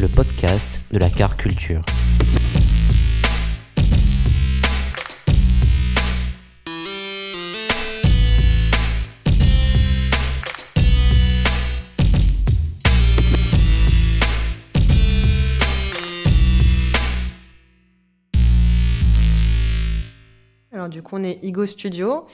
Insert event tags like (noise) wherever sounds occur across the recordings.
le podcast de la car culture. Alors du coup, on est Igo Studio,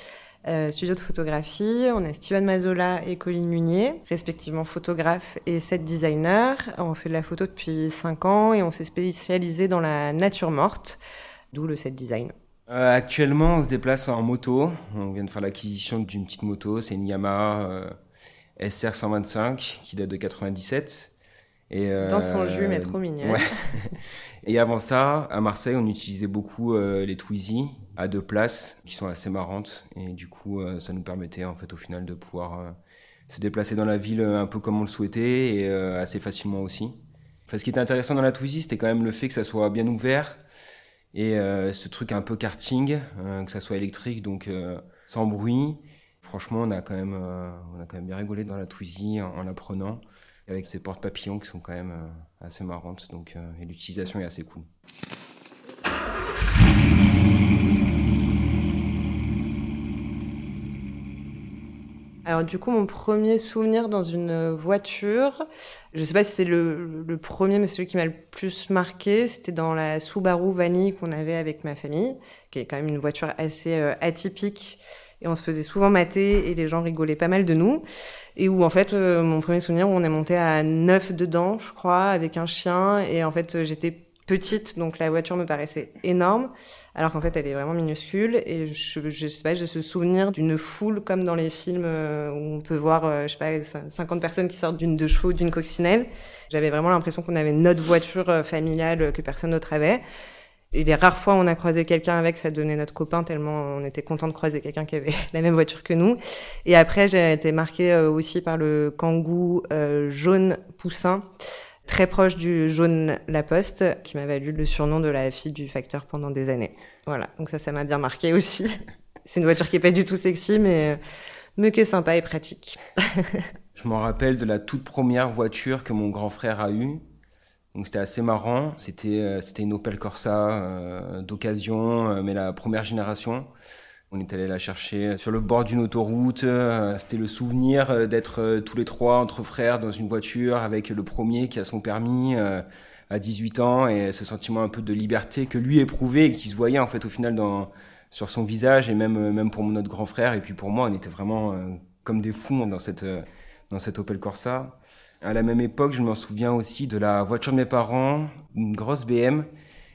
euh, studio de photographie. On a Steven Mazzola et Colline Munier, respectivement photographes et set designers. On fait de la photo depuis 5 ans et on s'est spécialisé dans la nature morte, d'où le set design. Euh, actuellement, on se déplace en moto. On vient de faire l'acquisition d'une petite moto. C'est une Yamaha euh, SR 125 qui date de 97. Et, euh, Dans son jus, mais trop mignonne. ouais. (laughs) Et avant ça, à Marseille, on utilisait beaucoup les Twizy à deux places, qui sont assez marrantes. Et du coup, euh, ça nous permettait en fait au final de pouvoir euh, se déplacer dans la ville euh, un peu comme on le souhaitait et assez facilement aussi. Enfin, ce qui était intéressant dans la Twizy, c'était quand même le fait que ça soit bien ouvert et ce truc un peu karting, que ça soit électrique, donc sans bruit. Franchement, on a quand même, on a quand même bien rigolé dans la Twizy en, en la prenant, avec ces portes papillons qui sont quand même assez marrantes, donc et l'utilisation est assez cool. Alors du coup, mon premier souvenir dans une voiture, je sais pas si c'est le, premier, mais celui qui m'a le plus marqué, c'était dans la Subaru Vanille qu'on avait avec ma famille, qui est quand même une voiture assez euh, atypique. Et on se faisait souvent mater et les gens rigolaient pas mal de nous. Et où en fait, euh, mon premier souvenir, on est monté à neuf dedans, je crois, avec un chien. Et en fait, j'étais petite, donc la voiture me paraissait énorme, alors qu'en fait elle est vraiment minuscule. Et je, je sais pas, j'ai ce souvenir d'une foule comme dans les films euh, où on peut voir, euh, je sais pas, 50 personnes qui sortent d'une deux chevaux, d'une coccinelle. J'avais vraiment l'impression qu'on avait notre voiture euh, familiale que personne d'autre avait. Et les rares fois où on a croisé quelqu'un avec, ça donnait notre copain tellement on était content de croiser quelqu'un qui avait (laughs) la même voiture que nous. Et après, j'ai été marquée aussi par le kangou jaune poussin très proche du jaune Laposte, qui m'a valu le surnom de la fille du facteur pendant des années. Voilà, donc ça, ça m'a bien marqué aussi. (laughs) C'est une voiture qui est pas du tout sexy, mais, mais qui est sympa et pratique. (laughs) Je me rappelle de la toute première voiture que mon grand frère a eue. Donc c'était assez marrant. C'était euh, c'était une Opel Corsa euh, d'occasion, euh, mais la première génération. On est allé la chercher sur le bord d'une autoroute. Euh, C'était le souvenir euh, d'être euh, tous les trois entre frères dans une voiture avec le premier qui a son permis euh, à 18 ans et ce sentiment un peu de liberté que lui éprouvait et qui se voyait en fait au final sur son visage et même, euh, même pour notre grand frère et puis pour moi on était vraiment euh, comme des fous dans cette, euh, dans cette Opel Corsa. À la même époque, je m'en souviens aussi de la voiture de mes parents, une grosse BM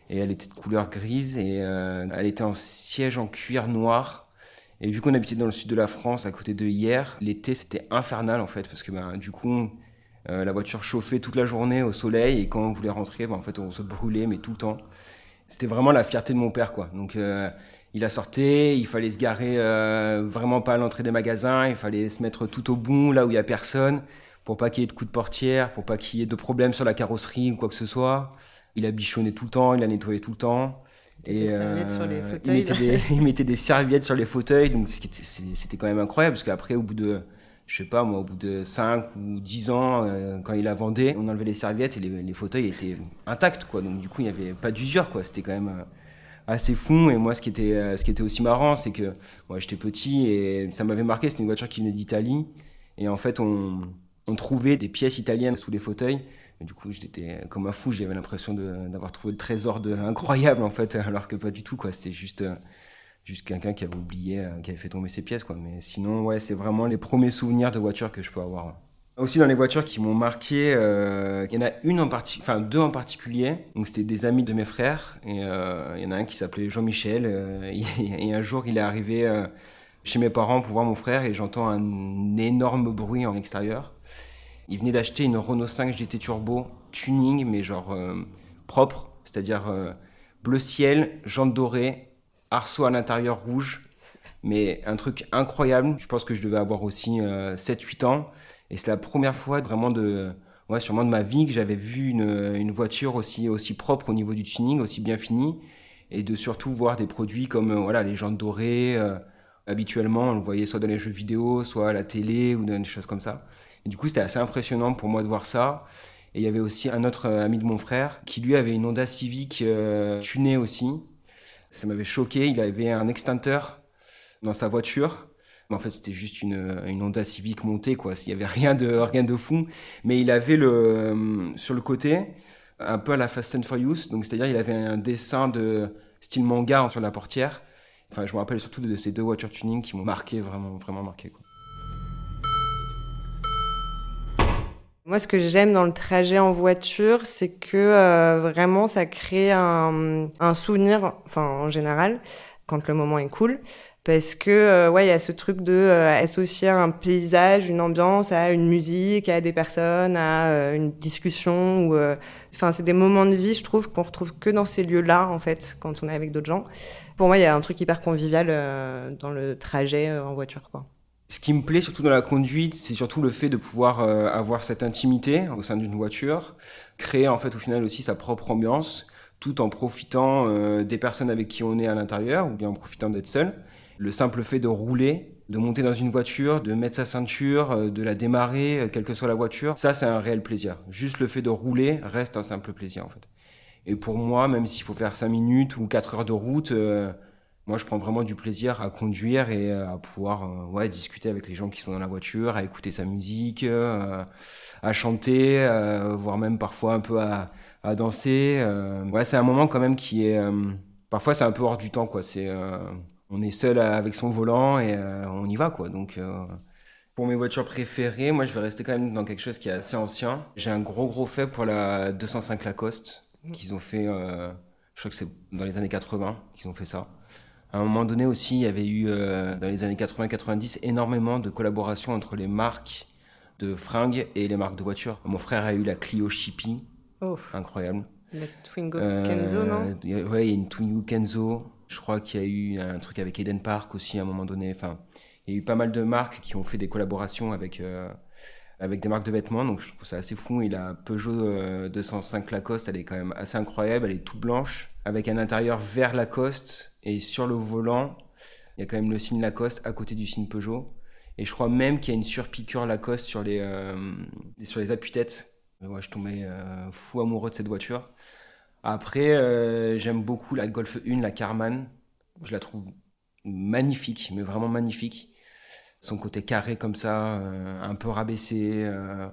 et elle était de couleur grise et euh, elle était en siège en cuir noir. Et vu qu'on habitait dans le sud de la France, à côté de hier, l'été c'était infernal en fait parce que ben, du coup euh, la voiture chauffait toute la journée au soleil et quand on voulait rentrer, ben, en fait on se brûlait mais tout le temps. C'était vraiment la fierté de mon père quoi. Donc euh, il a sorti, il fallait se garer vraiment pas à l'entrée des magasins, il fallait se mettre tout au bout là où il y a personne pour pas qu'il y ait de coups de portière, pour pas qu'il y ait de problèmes sur la carrosserie ou quoi que ce soit. Il a bichonné tout le temps, il a nettoyé tout le temps. Sur les il mettait, des, il mettait des serviettes sur les fauteuils, donc c'était quand même incroyable, parce qu'après, au bout de, je sais pas moi, au bout de 5 ou 10 ans, euh, quand il a vendé, on enlevait les serviettes et les, les fauteuils étaient intacts, quoi. Donc du coup, il n'y avait pas d'usure, quoi. C'était quand même euh, assez fou. Et moi, ce qui était, euh, ce qui était aussi marrant, c'est que moi, j'étais petit et ça m'avait marqué. C'était une voiture qui venait d'Italie. Et en fait, on, on trouvait des pièces italiennes sous les fauteuils. Et du coup, j'étais comme un fou. J'avais l'impression d'avoir trouvé le trésor de, incroyable, en fait, alors que pas du tout, quoi. C'était juste, juste quelqu'un qui avait oublié, euh, qui avait fait tomber ses pièces, quoi. Mais sinon, ouais, c'est vraiment les premiers souvenirs de voiture que je peux avoir. Aussi dans les voitures qui m'ont marqué, euh, il y en a une en partie, enfin deux en particulier. Donc c'était des amis de mes frères et euh, il y en a un qui s'appelait Jean-Michel (laughs) et, un jour il est arrivé chez mes parents pour voir mon frère et j'entends un énorme bruit en extérieur. Il venait d'acheter une Renault 5 GT Turbo tuning mais genre euh, propre, c'est-à-dire euh, bleu ciel, jantes dorées, arceau à l'intérieur rouge, mais un truc incroyable. Je pense que je devais avoir aussi 7-8 ans. Et c'est la première fois vraiment de, ouais, sûrement de ma vie que j'avais vu une, voiture aussi, aussi propre au niveau du tuning, aussi bien finie. Et de surtout voir des produits comme euh, voilà, les jantes dorées. euh, habituellement, on le voyait soit dans les jeux vidéo, soit à la télé ou dans des choses comme ça. Du coup, c'était assez impressionnant pour moi de voir ça. Et il y avait aussi un autre euh, ami de mon frère qui lui avait une Honda Civic euh, tunée aussi. Ça m'avait choqué. Il avait un extincteur dans sa voiture. Mais en fait, c'était juste une, une Honda Civic montée, quoi. Il y avait rien de, rien de fou. Mais il avait le, euh, sur le côté, un peu à la Fast and Furious. Donc, c'est-à-dire, il avait un dessin de style manga sur la portière. Enfin, je me rappelle surtout de ces deux voitures tuning qui m'ont marqué, vraiment, vraiment marqué. Moi, ce que j'aime dans le trajet en voiture, c'est que euh, vraiment, ça crée un, un souvenir, enfin, en général, quand le moment est cool. Parce que, euh, ouais, il y a ce truc de euh, associer un paysage, une ambiance à une musique, à des personnes, à euh, une discussion. Ou, euh, enfin, c'est des moments de vie, je trouve, qu'on retrouve que dans ces lieux-là, en fait, quand on est avec d'autres gens. Pour moi, il y a un truc hyper convivial dans le trajet en voiture, quoi. Ce qui me plaît surtout dans la conduite, c'est surtout le fait de pouvoir euh, avoir cette intimité au sein d'une voiture, créer en fait au final aussi sa propre ambiance, tout en profitant euh, des personnes avec qui on est à l'intérieur ou bien en profitant d'être seul. Le simple fait de rouler, de monter dans une voiture, de mettre sa ceinture, euh, de la démarrer, euh, quelle que soit la voiture, ça c'est un réel plaisir. Juste le fait de rouler reste un simple plaisir en fait. Et pour moi, même s'il faut faire 5 minutes ou 4 heures de route, euh, moi, je prends vraiment du plaisir à conduire et euh, à pouvoir euh, ouais, discuter avec les gens qui sont dans la voiture, à écouter sa musique, euh, à chanter, voire même parfois un peu à, à danser. Ouais, c'est un moment quand même qui est... parfois, c'est un peu hors du temps, quoi. C'est, on est seul avec son volant et on y va, quoi. Donc... pour mes voitures préférées, moi je vais rester quand même dans quelque chose qui est assez ancien. J'ai un gros gros fait pour la 205 Lacoste qu'ils ont fait, je crois que c'est dans les années 80 qu'ils ont fait ça. À un moment donné aussi, il y avait eu euh, dans les années 80-90 énormément de collaborations entre les marques de fringues et les marques de voitures. Mon frère a eu la Clio Chippy, Oh, incroyable. la Twingo Euh, Kenzo, non Ouais, il y a une Twingo Kenzo. Je crois qu'il y a eu un truc avec Eden Park aussi à un moment donné. Enfin, il y a eu pas mal de marques qui ont fait des collaborations avec, euh, avec des marques de vêtements. Donc je trouve ça assez fou. Il a Peugeot euh, 205 Lacoste. Elle est quand même assez incroyable. Elle est toute blanche avec un intérieur vert Lacoste. Et sur le volant, il y a quand même le signe Lacoste à côté du signe Peugeot. Et je crois même qu'il y a une surpiqûre Lacoste sur les, euh, sur les appuis-têtes. Ouais, je tombais euh, fou amoureux de cette voiture. Après, euh, j'aime beaucoup la Golf 1, la Carman. Je la trouve magnifique, mais vraiment magnifique. Son côté carré comme ça, euh, un peu rabaissé, euh,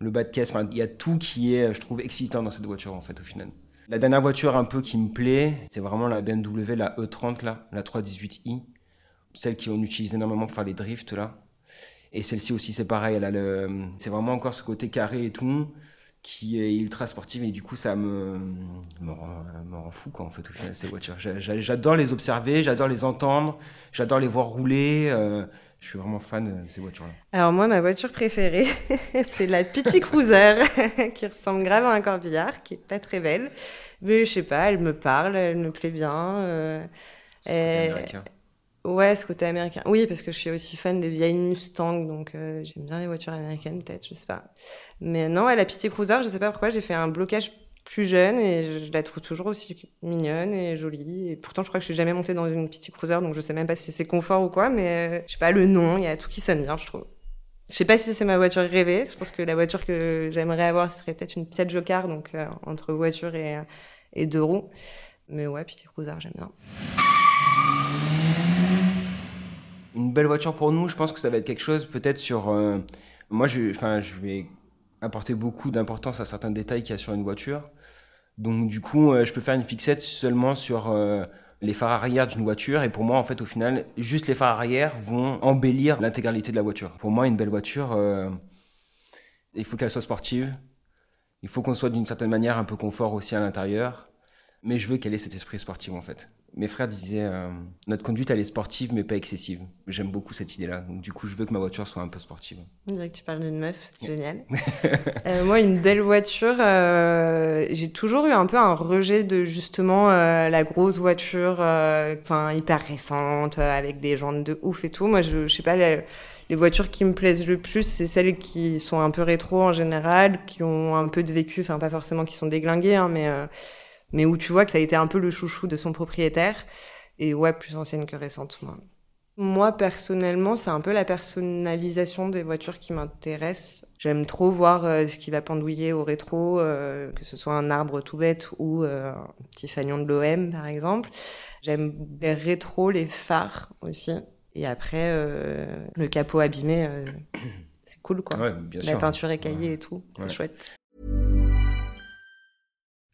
le bas de caisse, il y a tout qui est, je trouve, excitant dans cette voiture en fait au final. La dernière voiture un peu qui me plaît, c'est vraiment la BMW, la E30 là, la 318i, celle qu'on utilise énormément pour faire les drifts là. Et celle-ci aussi c'est pareil, elle a le, c'est vraiment encore ce côté carré et tout qui est ultra sportive et du coup ça me, me, rend, me rend fou quoi en fait au final ces voitures. J'a- j'a- J'adore les observer, j'adore les entendre, j'adore les voir rouler. euh, je suis vraiment fan de ces voitures-là. Alors moi, ma voiture préférée, (laughs) c'est la Petit Cruiser, (laughs) qui ressemble grave à un corbillard, qui est pas très belle. Mais je sais pas, elle me parle, elle me plaît bien. euh, C'est et- américain. Ouais, ce côté américain. Oui, parce que je suis aussi fan des vieilles Mustang, donc euh, j'aime bien les voitures américaines, peut-être, je sais pas. Mais non, ouais, la Petit Cruiser, je sais pas pourquoi, j'ai fait un blocage plus jeune et je, la trouve toujours aussi mignonne et jolie. Et pourtant, je crois que je suis jamais montée dans une Petit Cruiser, donc je sais même pas si c'est confort ou quoi, mais euh, je sais pas, le nom, il y a tout qui sonne bien, je trouve. Je sais pas si c'est ma voiture rêvée. Je pense que la voiture que j'aimerais avoir, ce serait peut-être une Fiat Jocard, donc euh, entre voiture et, et deux roues. Mais ouais, Petit Cruiser, j'aime bien. Une belle voiture pour nous, je pense que ça va être quelque chose peut-être sur... euh, moi, je, je vais apporter beaucoup d'importance à certains détails qu'il y a sur une voiture. Donc du coup, euh, je peux faire une fixette seulement sur euh, les phares arrière d'une voiture. Et pour moi, en fait, au final, juste les phares arrière vont embellir l'intégralité de la voiture. Pour moi, une belle voiture, euh, Il faut qu'elle soit sportive. Il faut qu'on soit d'une certaine manière un peu confort aussi à l'intérieur. Mais je veux qu'elle ait cet esprit sportif en fait. Mes frères disaient euh, notre conduite elle est sportive mais pas excessive. J'aime beaucoup cette idée-là. Donc du coup je veux que ma voiture soit un peu sportive. On dirait que tu parles d'une meuf, c'est génial. (laughs) Euh, moi une belle voiture, euh, j'ai toujours eu un peu un rejet de justement la grosse voiture, enfin hyper récente avec des jantes de ouf et tout. Moi je, je sais pas. Les, les voitures qui me plaisent le plus, c'est celles qui sont un peu rétro en général, qui ont un peu de vécu, enfin pas forcément qui sont déglinguées, hein, mais euh, mais où tu vois que ça a été un peu le chouchou de son propriétaire. Et ouais, plus ancienne que récente, moi. Moi, personnellement, c'est un peu la personnalisation des voitures qui m'intéresse. J'aime trop voir euh, ce qui va pendouiller au rétro, euh, que ce soit un arbre tout bête ou euh, un petit fanion de l'OM, par exemple. J'aime les rétros, les phares aussi. Et après, le capot abîmé, (coughs) c'est cool, quoi. Ouais, bien la sûr. peinture écaillée Ouais. et tout, c'est Ouais. chouette.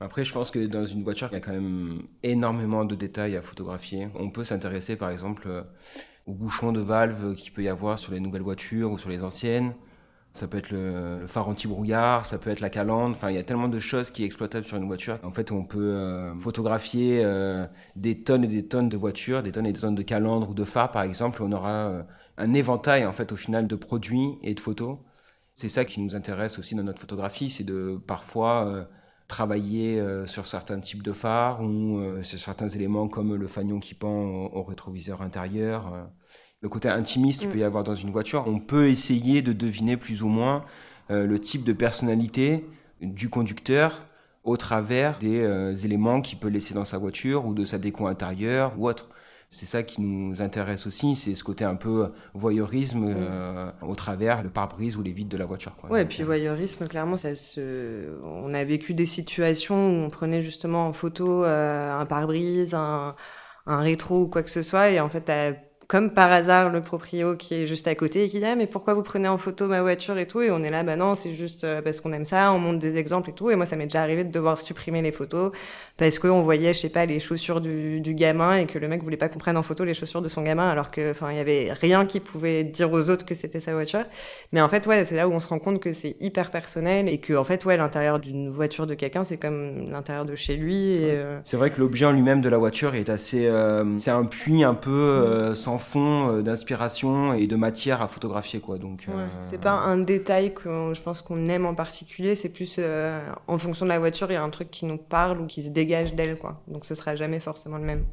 Après, je pense que dans une voiture, il y a quand même énormément de détails à photographier. On peut s'intéresser par exemple euh, aux bouchons de valve qu'il peut y avoir sur les nouvelles voitures ou sur les anciennes. Ça peut être le, phare anti-brouillard, ça peut être la calandre. Enfin, il y a tellement de choses qui est exploitable sur une voiture. En fait, on peut euh, photographier euh, des tonnes et des tonnes de voitures, des tonnes et des tonnes de calandres ou de phares, par exemple. On aura un éventail, en fait, au final, de produits et de photos. C'est ça qui nous intéresse aussi dans notre photographie, c'est de parfois travailler euh, sur certains types de phares ou euh, sur certains éléments comme le fanion qui pend au, au rétroviseur intérieur. euh, le côté intimiste qu'il peut y avoir dans une voiture. On peut essayer de deviner plus ou moins euh, le type de personnalité du conducteur au travers des euh, éléments qu'il peut laisser dans sa voiture ou de sa déco intérieure ou autre. C'est ça qui nous intéresse aussi, c'est ce côté un peu voyeurisme euh, au travers le pare-brise ou les vitres de la voiture. Quoi. Ouais, et puis euh, voyeurisme, clairement, ça se... on a vécu des situations où on prenait justement en photo euh, un pare-brise, un, un rétro ou quoi que ce soit, et en fait, t'as comme par hasard le proprio qui est juste à côté et qui dit ah mais pourquoi vous prenez en photo ma voiture et tout? Et on est là bah non c'est juste euh, parce qu'on aime ça on montre des exemples et tout. Et moi ça m'est déjà arrivé de devoir supprimer les photos parce qu'on voyait je sais pas les chaussures du, du gamin et que le mec voulait pas qu'on prenne en photo les chaussures de son gamin alors que enfin il y avait rien qui pouvait dire aux autres que c'était sa voiture. Mais en fait ouais c'est là où on se rend compte que c'est hyper personnel et que en fait ouais l'intérieur d'une voiture de quelqu'un c'est comme l'intérieur de chez lui et euh, C'est vrai que l'objet en lui-même de la voiture est assez. euh, c'est un puits un peu euh, sans fond euh, d'inspiration et de matière à photographier, quoi. Donc. Ouais, euh, c'est pas un détail que je pense qu'on aime en particulier, c'est plus euh, en fonction de la voiture, il y a un truc qui nous parle ou qui se dégage d'elle, quoi. Donc ce sera jamais forcément le même.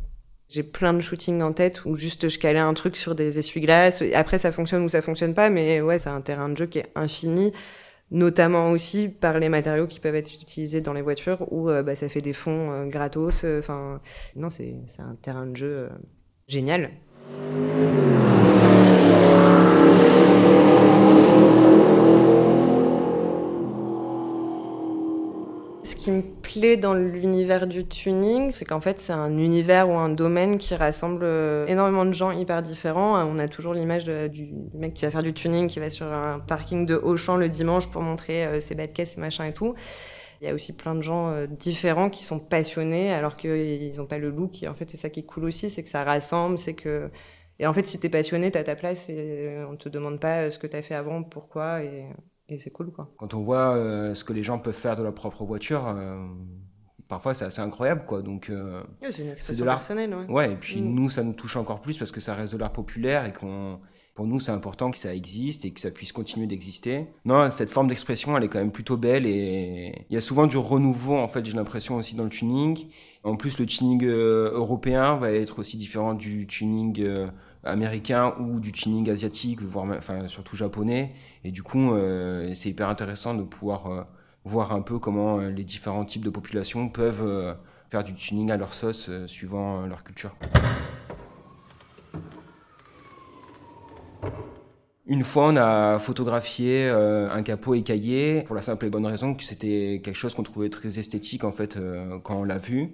J'ai plein de shootings en tête où juste je calais un truc sur des essuie-glaces. Après, ça fonctionne ou ça fonctionne pas, mais ouais, c'est un terrain de jeu qui est infini, notamment aussi par les matériaux qui peuvent être utilisés dans les voitures où euh, bah, ça fait des fonds euh, gratos. Enfin, non, c'est c'est un terrain de jeu euh, génial. Ce qui me plaît dans l'univers du tuning, c'est qu'en fait, c'est un univers ou un domaine qui rassemble euh, énormément de gens hyper différents. Euh, On a toujours l'image du mec qui va faire du tuning, qui va sur un parking de Auchan le dimanche pour montrer euh, ses bas de caisse, ses machins et tout. Il y a aussi plein de gens euh, différents qui sont passionnés alors qu'ils n'ont pas le look. Et en fait, c'est ça qui est cool aussi, c'est que ça rassemble, c'est que... Et en fait, si t'es passionné, t'as ta place et euh, on te demande pas euh, ce que t'as fait avant, pourquoi, et, et c'est cool, quoi. Quand on voit euh, ce que les gens peuvent faire de leur propre voiture, euh, parfois c'est assez incroyable, quoi. Donc. euh, c'est une de expression l'art. personnelle, ouais. Ouais, et puis Mm. nous, ça nous touche encore plus parce que ça reste de l'art populaire et qu'on Pour nous, c'est important que ça existe et que ça puisse continuer d'exister. Non, cette forme d'expression, elle est quand même plutôt belle et il y a souvent du renouveau, en fait, j'ai l'impression aussi dans le tuning. En plus, le tuning euh, européen va être aussi différent du tuning euh, américain ou du tuning asiatique, voire enfin, surtout japonais. Et du coup, euh, c'est hyper intéressant de pouvoir voir un peu comment les différents types de populations peuvent faire du tuning à leur sauce suivant leur culture. Une fois, on a photographié euh, un capot écaillé pour la simple et bonne raison que c'était quelque chose qu'on trouvait très esthétique en fait euh, quand on l'a vu.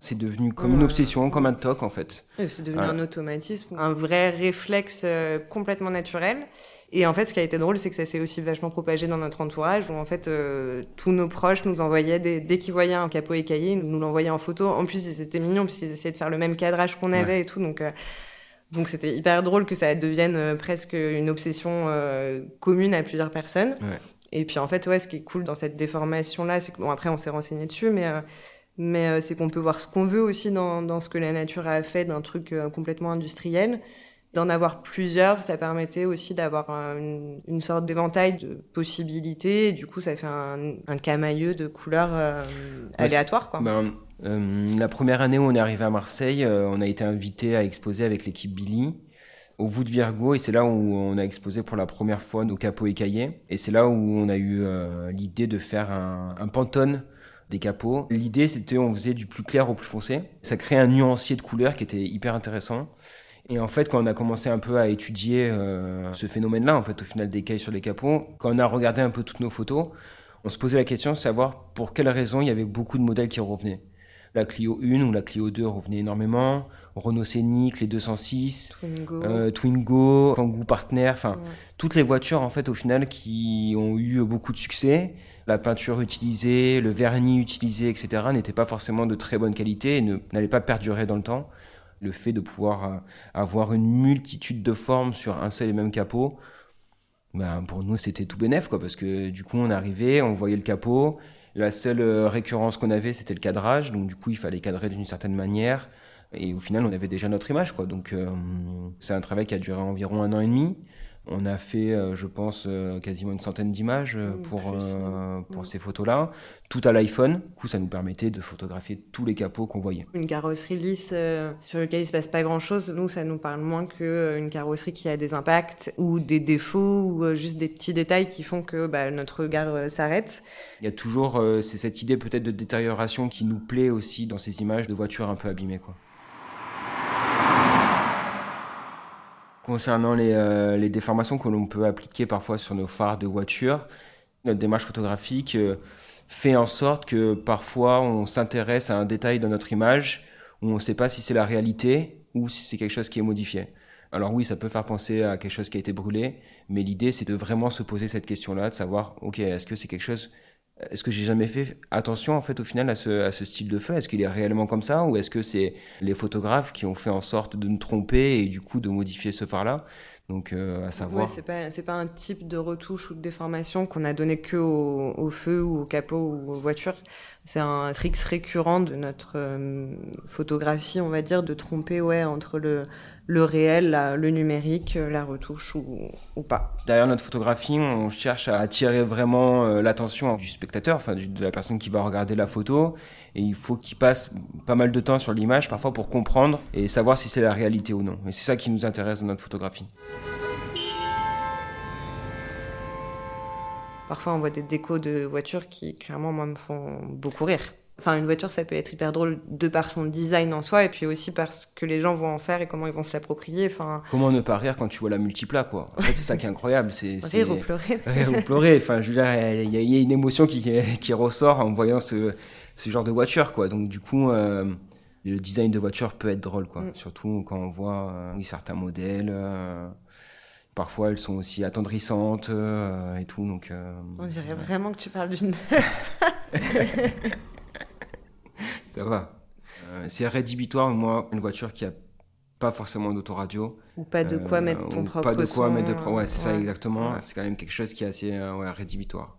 C'est devenu comme une obsession, comme un toc en fait. C'est devenu un automatisme, un vrai réflexe euh, complètement naturel. Et en fait, ce qui a été drôle, c'est que ça s'est aussi vachement propagé dans notre entourage, où en fait, tous nos proches nous envoyaient, dès qu'ils voyaient un capot écaillé, ils nous l'envoyaient en photo. En plus, c'était mignon, puisqu'ils essayaient de faire le même cadrage qu'on avait et tout. Donc, donc c'était hyper drôle que ça devienne euh, presque une obsession euh, commune à plusieurs personnes. Et puis en fait, ouais, ce qui est cool dans cette déformation-là, c'est que, bon, après on s'est renseigné dessus, mais, euh, mais c'est qu'on peut voir ce qu'on veut aussi dans, dans, ce que la nature a fait d'un truc complètement industriel. D'en avoir plusieurs, ça permettait aussi d'avoir une, une, sorte d'éventail de possibilités. Et du coup, ça fait un, un camailleux de couleurs aléatoires. Quoi. Ben, euh, la première année où on est arrivé à Marseille, euh, on a été invité à exposer avec l'équipe Billy au Voûte Virgo et c'est là où on a exposé pour la première fois nos capots écaillés et c'est là où on a eu euh, l'idée de faire un, un pantone des capots. L'idée c'était on faisait du plus clair au plus foncé. Ça crée un nuancier de couleurs qui était hyper intéressant. Et en fait, quand on a commencé un peu à étudier ce phénomène-là, en fait, au final d'écailles sur les capots, quand on a regardé un peu toutes nos photos, on se posait la question de savoir pour quelles raisons il y avait beaucoup de modèles qui revenaient. La Clio 1 ou la Clio 2 revenait énormément. Renault Scénic, les 206, Twingo, euh, Twingo Kangoo Partner, enfin toutes les voitures en fait au final qui ont eu beaucoup de succès. La peinture utilisée, le vernis utilisé, etc. n'était pas forcément de très bonne qualité et n'allait pas perdurer dans le temps. Le fait de pouvoir euh, avoir une multitude de formes sur un seul et même capot, ben, pour nous c'était tout bénef quoi parce que du coup on arrivait, on voyait le capot, la seule euh, récurrence qu'on avait, c'était le cadrage. Donc, du coup, il fallait cadrer d'une certaine manière. Et au final, on avait déjà notre image, quoi. Donc, euh, c'est un travail qui a duré environ un an et demi. On a fait, euh, je pense, euh, quasiment une centaine d'images euh, pour, pour ces photos-là, tout à l'iPhone. Du coup, ça nous permettait de photographier tous les capots qu'on voyait. Une carrosserie lisse sur laquelle il se passe pas grand-chose, nous, ça nous parle moins qu'une carrosserie qui a des impacts ou des défauts ou juste des petits détails qui font que bah, notre regard s'arrête. Il y a toujours c'est cette idée peut-être de détérioration qui nous plaît aussi dans ces images de voitures un peu abîmées. Quoi. Concernant les, euh, les déformations que l'on peut appliquer parfois sur nos phares de voiture, notre démarche photographique euh, fait en sorte que parfois on s'intéresse à un détail dans notre image où on ne sait pas si c'est la réalité ou si c'est quelque chose qui est modifié. Alors oui, ça peut faire penser à quelque chose qui a été brûlé, mais l'idée c'est de vraiment se poser cette question-là, de savoir, ok, est-ce que c'est quelque chose est-ce que j'ai jamais fait attention en fait au final à ce, style de feu? Est-ce qu'il est réellement comme ça ou est-ce que c'est les photographes qui ont fait en sorte de nous tromper et du coup de modifier ce phare-là? Donc euh, à savoir. Ouais, c'est pas pas un type de retouche ou de déformation qu'on a donné que au, feu ou au capot ou aux voitures. C'est un trick récurrent de notre euh, photographie, on va dire, de tromper ouais entre le le réel, la, le numérique, euh, la retouche ou, ou, pas. Derrière notre photographie, on cherche à attirer vraiment euh, l'attention du spectateur, enfin de la personne qui va regarder la photo. Et il faut qu'il passe pas mal de temps sur l'image, parfois pour comprendre et savoir si c'est la réalité ou non. Et c'est ça qui nous intéresse dans notre photographie. Parfois, on voit des décos de voitures qui, clairement, moi, me font beaucoup rire. Enfin, une voiture, ça peut être hyper drôle de par son design en soi, et puis aussi parce que les gens vont en faire et comment ils vont se l'approprier. Enfin... Comment ne pas rire quand tu vois la multipla, quoi? En fait, c'est ça qui est incroyable. C'est, (laughs) rire ou pleurer. (laughs) Rire ou pleurer. Enfin, je veux dire, il y, a une émotion qui, qui ressort en voyant ce, ce genre de voiture, quoi. Donc, du coup, euh, le design de voiture peut être drôle, quoi. Mm. Surtout quand on voit euh, certains modèles. Euh, parfois, elles sont aussi attendrissantes euh, et tout. Donc, on dirait vraiment que tu parles d'une (laughs) ça va. Euh, c'est rédhibitoire, moi, une voiture qui a pas forcément d'autoradio. Ou pas de quoi euh, mettre ton propre Pas de quoi son, mettre de. Ouais, c'est ouais. ça exactement. Ouais. C'est quand même quelque chose qui est assez euh, ouais, rédhibitoire.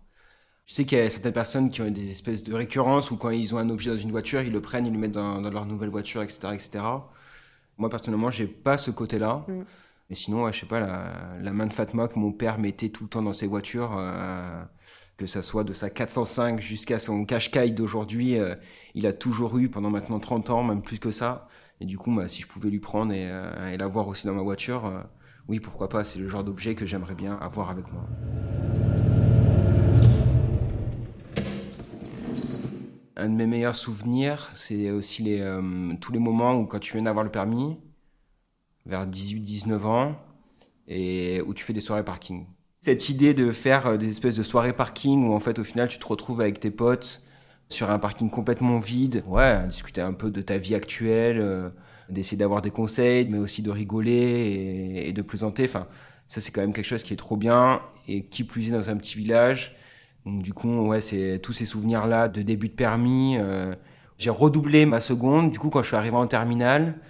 Je sais qu'il y a certaines personnes qui ont des espèces de récurrences où quand ils ont un objet dans une voiture, ils le prennent, ils le mettent dans, dans leur nouvelle voiture, etc., etc. Moi, personnellement, j'ai pas ce côté-là. Mm. Mais sinon, ouais, je sais pas, la, la, main de Fatma que mon père mettait tout le temps dans ses voitures, euh, que ça soit de sa 405 jusqu'à son Qashqai d'aujourd'hui, euh, il a toujours eu pendant maintenant 30 ans, même plus que ça. Et du coup, bah, si je pouvais lui prendre et, euh, l'avoir aussi dans ma voiture, euh, oui, pourquoi pas, c'est le genre d'objet que j'aimerais bien avoir avec moi. Un de mes meilleurs souvenirs, c'est aussi tous les moments où quand tu viens d'avoir le permis, vers 18-19 ans, et où tu fais des soirées parking. Cette idée de faire euh, des espèces de soirées parking où en fait au final tu te retrouves avec tes potes sur un parking complètement vide, ouais, discuter un peu de ta vie actuelle, euh, d'essayer d'avoir des conseils, mais aussi de rigoler et, de plaisanter. Enfin, ça c'est quand même quelque chose qui est trop bien et qui plus est dans un petit village. Donc du coup, ouais, c'est tous ces souvenirs-là de début de permis. Euh, j'ai redoublé ma seconde. Du coup, quand je suis arrivé en terminale,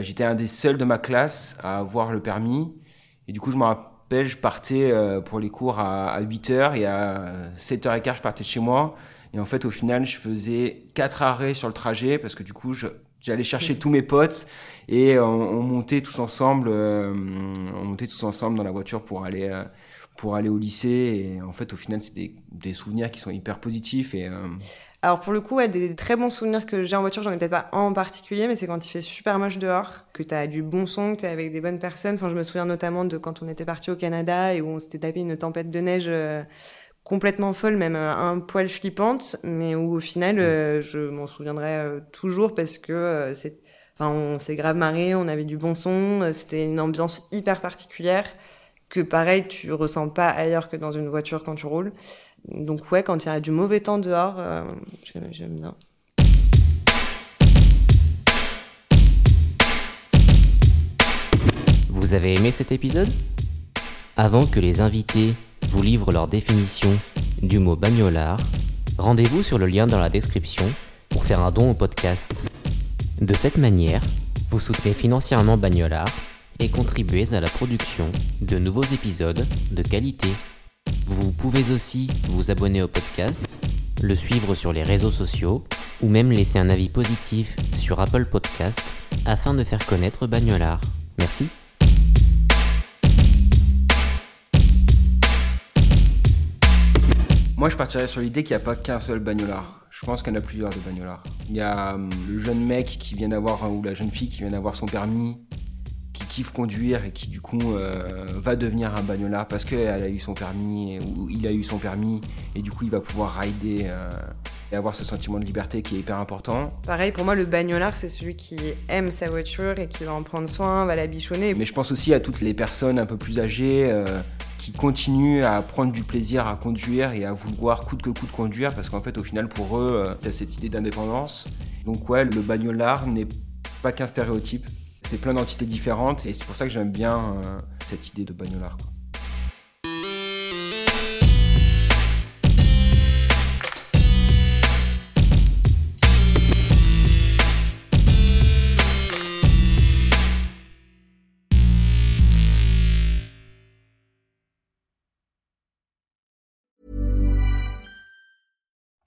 j'étais un des seuls de ma classe à avoir le permis. Et du coup, je me rappelle, je partais euh, pour les cours à, à 8h et à 7h15, je partais de chez moi. Et en fait, au final, je faisais quatre arrêts sur le trajet parce que du coup, j'allais chercher tous mes potes et on, on montait tous ensemble, euh, on montait tous ensemble dans la voiture pour aller euh, pour aller au lycée. Et en fait, au final, c'est des, des souvenirs qui sont hyper positifs et euh, Alors pour le coup, ouais, des très bons souvenirs que j'ai en voiture, j'en ai peut-être pas un en particulier, mais c'est quand il fait super moche dehors, que t'as du bon son, que t'es avec des bonnes personnes. Enfin, je me souviens notamment de quand on était parti au Canada et où on s'était tapé une tempête de neige euh, complètement folle, même euh, un poil flippante, mais où au final, euh, je m'en souviendrai toujours parce que c'est, enfin, on s'est grave marré, on avait du bon son, c'était une ambiance hyper particulière que pareil, tu ressens pas ailleurs que dans une voiture quand tu roules. Donc ouais, quand il y a du mauvais temps dehors, euh, j'aime j'aime bien. Vous avez aimé cet épisode? Avant que les invités vous livrent leur définition du mot bagnolard, rendez-vous sur le lien dans la description pour faire un don au podcast. De cette manière, vous soutenez financièrement Bagnolard et contribuez à la production de nouveaux épisodes de qualité. Vous pouvez aussi vous abonner au podcast, le suivre sur les réseaux sociaux ou même laisser un avis positif sur Apple Podcast afin de faire connaître Bagnolard. Merci. Moi, je partirais sur l'idée qu'il n'y a pas qu'un seul bagnolard. Je pense qu'il y en a plusieurs de bagnolards. Il y a hum, le jeune mec qui vient d'avoir, ou la jeune fille qui vient d'avoir son permis, qui kiffe conduire et qui du coup euh, va devenir un bagnolard parce qu'elle a eu son permis, ou il a eu son permis, et du coup il va pouvoir rider euh, et avoir ce sentiment de liberté qui est hyper important. Pareil, pour moi, le bagnolard, c'est celui qui aime sa voiture et qui va en prendre soin, va la bichonner. Mais je pense aussi à toutes les personnes un peu plus âgées euh, qui continuent à prendre du plaisir à conduire et à vouloir coûte que coûte conduire parce qu'en fait, au final, pour eux, euh, t'as cette idée d'indépendance. Donc ouais, le bagnolard n'est pas qu'un stéréotype. C'est plein d'entités différentes et c'est pour ça que j'aime bien euh, cette idée de bagnolard.